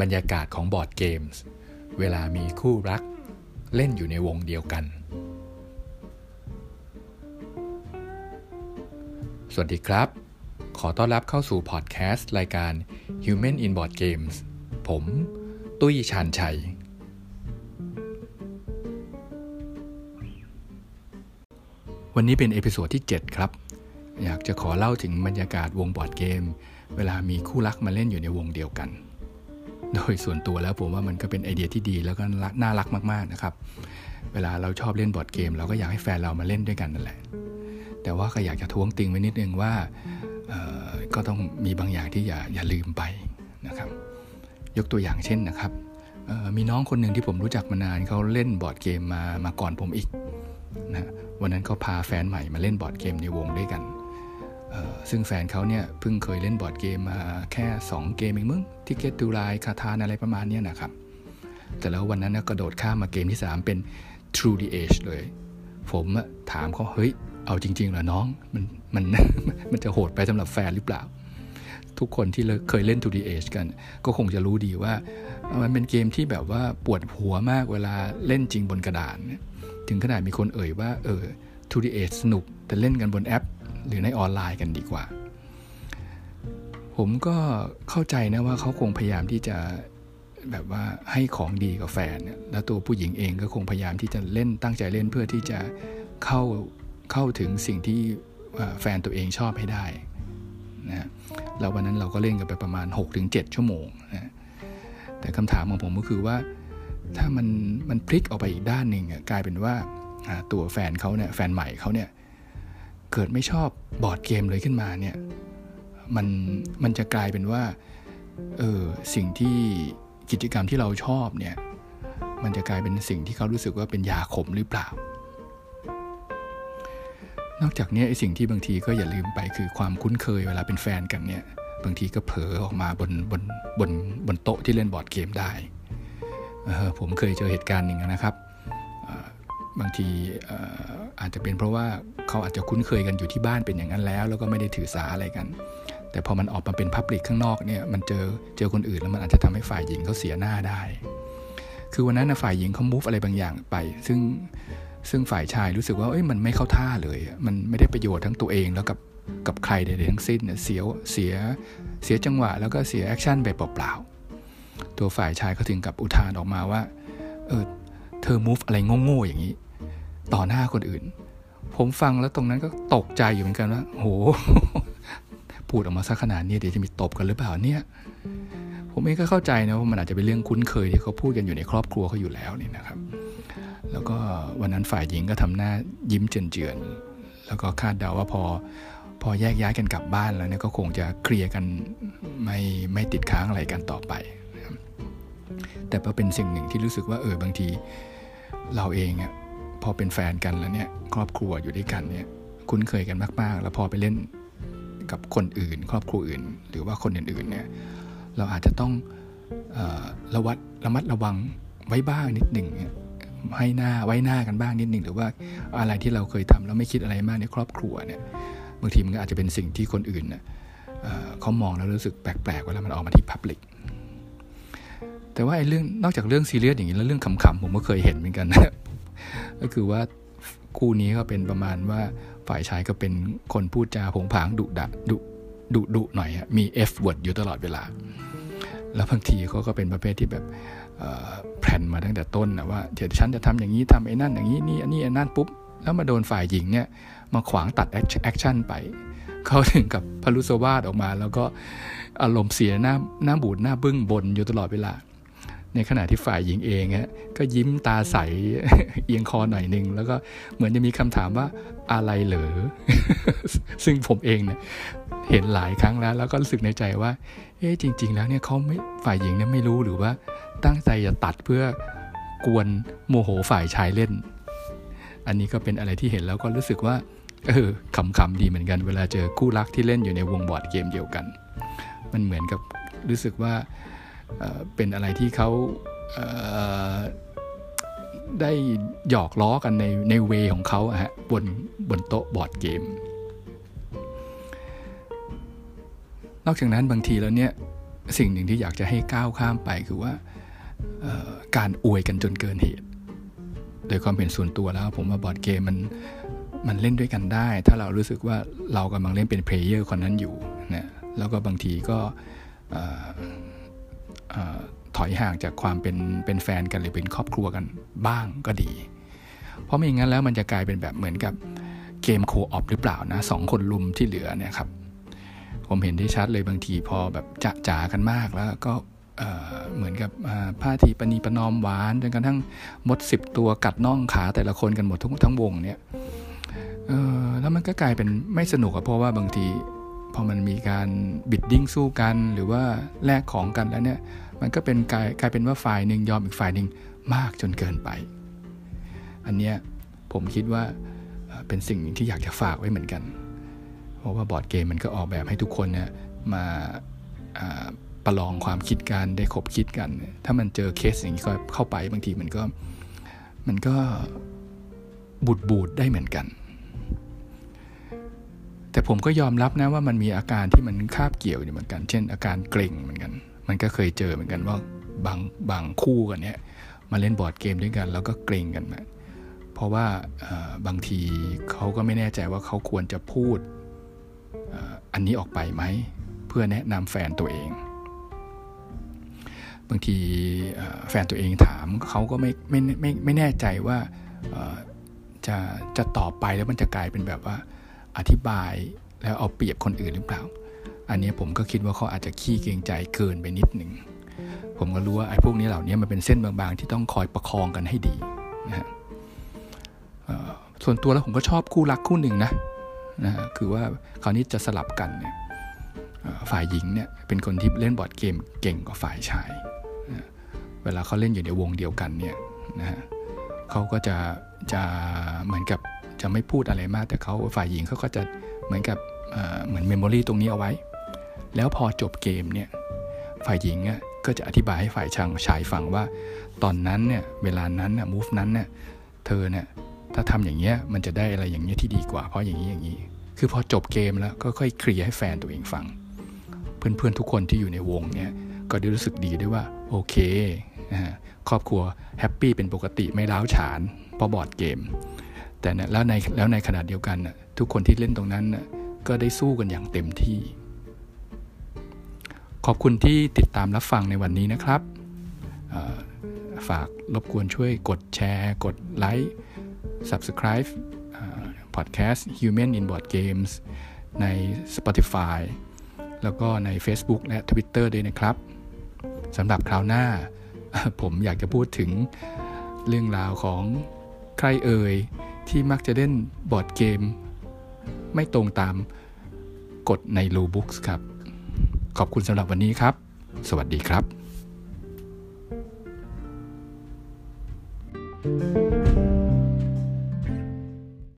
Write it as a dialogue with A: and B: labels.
A: บรรยากาศของบอร์ดเกมส์ เวลามีคู่รักเล่นอยู่ในวงเดียวกัน สวัสดีครับ ขอต้อนรับเข้าสู่พอดแคสต์รายการ Human in Board Games ผม ตุ้ยชานชัย วันนี้เป็น episode ที่ 7 ครับ อยากจะขอเล่าถึงบรรยากาศวงบอร์ดเกม เวลามีคู่รักมาเล่นอยู่ในวงเดียวกัน โดยส่วนตัวแล้วผมว่ามันก็เป็นไอเดียที่ดีแล้วก็น่ารักมาก ๆนะครับ เวลาเราชอบเล่นบอร์ดเกม เราก็อยากให้แฟนเรามาเล่นด้วยกันนั่นแหละ แต่ว่าก็อยากจะท้วงติงไว้นิดนึงว่าก็ต้องมีบางอย่างที่อย่าอย่าลืมไปนะครับ ยกตัวอย่างเช่นนะครับมีน้องคนหนึ่งที่ผมรู้จักมานานเขาเล่นบอร์ดเกมมามาก่อนผมอีกนะวันนั้นเขาพาแฟนใหม่มาเล่นบอร์ดเกมในวงด้วยกัน ซึ่งแฟนเขาเนี่ยเพิ่งเคยเล่นบอร์ดเกมมาแค่ 2 เกมเองมึงทิเก็ตดูไลคาทานอะไรประมาณนี้นะครับ แต่แล้ววันนั้นกระโดดข้ามมาเกมที่ 3 เป็น Through the Ages เลย ผมถามเขาเฮ้ย เอาจริง ๆ เหรอน้อง มันมันมันจะโหดไปสำหรับแฟนหรือเปล่า ทุกคนที่เคยเล่น Through the Ages กัน ก็คงจะรู้ดีว่า มันเป็นเกมที่แบบว่าปวดหัวมากเวลาเล่นจริงบนกระดาน ถึงขนาดมีคนเอ่ยว่าเออ True the Age สนุกแต่เล่นกันบนแอป หรือในออนไลน์กันดีกว่า ผมก็เข้าใจนะว่าเขาคงพยายามที่จะแบบว่าให้ของดีกับแฟนแล้วตัวผู้หญิงเองก็คงพยายามที่จะเล่นตั้งใจเล่นเพื่อที่จะเข้าเข้าถึงสิ่งที่แฟนตัวเองชอบให้ได้นะแล้ววันนั้นเราก็เล่นกันไปประมาณ 6-7 ชั่วโมงนะแต่คำถามของผมก็คือว่าถ้ามันมันพลิกออกไปอีกด้านหนึ่งกลายเป็นว่าตัวแฟนเขาเนี่ยแฟนใหม่เขาเนี่ย เกิดไม่ชอบบอร์ดเกมเลยขึ้นมาเนี่ยมันมันจะกลายเป็นว่าเออสิ่งที่กิจกรรมที่เราชอบเนี่ยมันจะกลายเป็นสิ่งที่เขารู้สึกว่าเป็นยาขมหรือเปล่า นอกจากนี้ไอ้สิ่งที่บางทีก็อย่าลืมไปคือความคุ้นเคยเวลาเป็นแฟนกันเนี่ยบางทีก็เผลอออกมาบนบนบนบนโต๊ะที่เล่นบอร์ดเกมได้ผมเคยเจอเหตุการณ์หนึ่งนะครับ บางทีอาจจะเป็นเพราะว่าเขาอาจจะคุ้นเคยกันอยู่ที่บ้านเป็นอย่างนั้นแล้ว แล้วก็ไม่ได้ถือสาอะไรกัน แต่พอมันออกมาเป็นพับลิกข้างนอกเนี่ยมันเจอเจอคนอื่นแล้วมันอาจจะทำให้ฝ่ายหญิงเขาเสียหน้าได้ คือวันนั้นฝ่ายหญิงเขามูฟอะไรบางอย่างไป ซึ่งซึ่งฝ่ายชายรู้สึกว่าเอ้ยมันไม่เข้าท่าเลย มันไม่ได้ประโยชน์ทั้งตัวเองแล้วกับกับใครใดๆทั้งสิ้นเสียเสียเสียจังหวะ แล้วก็เสียแอคชั่นไปเปล่าๆตัวฝ่ายชายเขาถึงกับอุทานออกมาว่าเออเธอมูฟอะไรโง่ๆอย่างนี้ ต่อหน้าคนอื่น ผมฟังแล้วตรงนั้นก็ตกใจอยู่เหมือนกันว่าโหพูดออกมาสักขนาดนี้เดี๋ยวจะมีตบกันหรือเปล่าเนี่ยผมเองก็เข้าใจนะว่ามันอาจจะเป็นเรื่องคุ้นเคยที่เขาพูดกันอยู่ในครอบครัวเขาอยู่แล้วนี่นะครับ แล้วก็วันนั้นฝ่ายหญิงก็ทำหน้ายิ้มเจือนๆแล้วก็คาดเดาว่าพอพอแยกย้ายกันกลับบ้านแล้วเนี่ยก็คงจะเคลียร์กันไม่ไม่ติดค้างอะไรกันต่อไป แต่ก็เป็นสิ่งหนึ่งที่รู้สึกว่าเออบางทีเราเองอะ พอเป็นแฟนกันแล้วเนี่ยครอบครัวอยู่ด้วยกันเนี่ยคุ้นเคยกันมาก ๆ แล้วพอไปเล่นกับคนอื่น ครอบครัวอื่น หรือว่าคนอื่นๆเนี่ยเราอาจจะต้องระวัดระมัดระวังไว้บ้างนิดหนึ่งให้หน้าไว้หน้ากันบ้างนิดหนึ่งหรือว่าอะไรที่เราเคยทำแล้วไม่คิดอะไรมากในครอบครัวเนี่ยบางทีมันก็อาจจะเป็นสิ่งที่คนอื่นเน่ยเขามองแล้วรู้สึกแปลกๆเวลามันออกมาที่พับลิกแต่ว่าไอ้เรื่องนอกจากเรื่องซีเรียสอย่างนี้แล้วเรื่องขำๆผมก็เคยเห็นเหมือนกันนะ ก็คือว่าคู่นี้ก็เป็นประมาณว่าฝ่ายชายก็เป็นคนพูดจาผงผางดุดะดุดุดุหน่อยมี F word อยู่ตลอดเวลา แล้วบางทีเขาก็เป็นประเภทที่แบบแผนมาตั้งแต่ต้นนะว่าเดี๋ยวฉันจะทำอย่างนี้ทำไอ้นั่นอย่างนี้นี่อันนี้อันนั่นปุ๊บ แล้วมาโดนฝ่ายหญิงเนี่ยมาขวางตัด action ไป เขาถึงกับผรุสวาทออกมา แล้วก็อารมณ์เสียหน้าหน้าบูดหน้าบึ้งบ่นอยู่ตลอดเวลา ในขณะที่ฝ่ายหญิงเองก็ยิ้มตาใสเอียงคอหน่อยหนึ่งแล้วก็เหมือนจะมีคำถามว่าอะไรเหรอ ซึ่งผมเองเนี่ยเห็นหลายครั้งแล้ว แล้วก็รู้สึกในใจว่า เอ๊ะจริง ๆ แล้วเนี่ยเขาไม่ฝ่ายหญิงเนี่ยไม่รู้หรือว่าตั้งใจจะตัดเพื่อกวนโมโหฝ่ายชายเล่น อันนี้ก็เป็นอะไรที่เห็นแล้วก็รู้สึกว่าเออขำๆดีเหมือนกัน เวลาเจอคู่รักที่เล่นอยู่ในวงบอร์ดเกมเดียวกัน มันเหมือนกับรู้สึกว่า เป็นอะไรที่เขาได้หยอกล้อกันในใน way ของเขาฮะบนบนโต๊ะบอร์ดเกม นอกจากนั้นบางทีแล้วเนี่ยสิ่งหนึ่งที่อยากจะให้ก้าวข้ามไปคือว่าการอวยกันจนเกินเหตุ โดยความเป็นส่วนตัวแล้ว ผมว่าบอร์ดเกมมันมันเล่นด้วยกันได้ ถ้าเรารู้สึกว่าเรากำลังเล่นเป็น player คนนั้นอยู่นะแล้วก็บางทีก็ ถอยห่างจากความเป็นเป็นแฟนกันหรือเป็นครอบครัวกันบ้างก็ดี เพราะไม่อย่างนั้นแล้วมันจะกลายเป็นแบบเหมือนกับเกมโคออฟหรือเปล่านะสองคนลุมที่เหลือเนี่ยครับผมเห็นได้ชัดเลยบางทีพอแบบจะจ๋ากันมากแล้วก็เหมือนกับผ้าทีปณีประนอมหวานจนกระทั่งมดสิบตัวกัดน่องขาแต่ละคนกันหมดทั้งทั้งวงเนี่ยแล้วมันก็กลายเป็นไม่สนุกเพราะว่าบางที อมันมีการ bidding สู้กัน หรือว่าแลกของกันแล้วเนี่ยมันก็เป็นกลายกลายเป็นว่าฝ่ายหนึ่งยอมอีกฝ่ายหนึ่งมากจนเกินไป อันเนี้ยผมคิดว่าเป็นสิ่งที่อยากจะฝากไว้เหมือนกัน เพราะว่าบอร์ดเกมมันก็ออกแบบให้ทุกคนเนี่ยมาประลองความคิดกันได้ขบคิดกัน ถ้ามันเจอเคสอย่างนี้เข้าไปบางทีมันก็มันก็บูดบูดได้เหมือนกัน แต่ผมก็ยอมรับนะว่ามันมีอาการที่มันคาบเกี่ยวอยู่เหมือนกัน เช่น อาการเกร็งเหมือนกัน มันก็เคยเจอเหมือนกันว่าบางบางคู่กันเนี่ยมาเล่นบอร์ดเกมด้วยกัน แล้วก็เกร็งกันมาเพราะว่าบางทีเขาก็ไม่แน่ใจว่าเขาควรจะพูดอันนี้ออกไปไหม เพื่อแนะนำแฟนตัวเอง บางทีแฟนตัวเองถามเขาก็ไม่ไม่ไม่ไม่แน่ใจว่าจะจะตอบไปแล้วมันจะกลายเป็นแบบว่า อธิบายแล้วเอาเปรียบคนอื่นหรือเปล่า อันนี้ผมก็คิดว่าเขาอาจจะขี้เกรงใจเกินไปนิดหนึ่ง ผมก็รู้ว่าไอ้พวกนี้เหล่านี้มันเป็นเส้นบางๆ ที่ต้องคอยประคองกันให้ดีนะฮะส่วนตัวแล้วผมก็ชอบคู่รักคู่หนึ่งนะนะคือว่าคราวนี้จะสลับกันเนี่ยฝ่ายหญิงเนี่ยเป็นคนที่เล่นบอร์ดเกมเก่งกว่าฝ่ายชายเวลาเขาเล่นอยู่ในวงเดียวกันเนี่ยนะฮะเขาก็จะจะเหมือนกับ จะไม่พูดอะไรมากแต่เขาฝ่ายหญิงเขาก็จะเหมือนกับเหมือน memory ตรงนี้เอาไว้ แล้วพอจบเกมเนี่ยฝ่ายหญิงก็จะอธิบายให้ฝ่ายชางชายฟังว่า ตอนนั้นเนี่ยเวลานั้นน่ะ move นั้นเนี่ยเธอเนี่ยถ้าทำอย่างเงี้ยมันจะได้อะไรอย่างเงี้ยที่ดีกว่า เพราะอย่างนี้อย่างนี้ คือพอจบเกมแล้วก็ค่อยเคลียร์ให้แฟนตัวเองฟัง เพื่อนๆทุกคนที่อยู่ในวงเนี่ยก็ได้รู้สึกดีด้วยว่าโอเคครอบครัว happy เป็นปกติไม่ร้าวฉานเพราะบอร์ดเกม แต่นะแล้วในแล้วในขณะเดียวกันนะทุกคนที่เล่นตรงนั้นนะก็ได้สู้กันอย่างเต็มที่ ขอบคุณที่ติดตามรับฟังในวันนี้นะครับฝากรบกวนช่วยกดแชร์ กดไลค์ Subscribe Podcast Human in Board Games ใน Spotify แล้วก็ใน Facebook และ Twitter ด้วยนะครับสำหรับคราวหน้า ผมอยากจะพูดถึงเรื่องราวของใครเอ่ย ที่มักจะเล่นบอร์ดเกม ไม่ตรงตามกฎในรูบุ๊กครับ ขอบคุณสำหรับวันนี้ครับ สวัสดีครับ thank you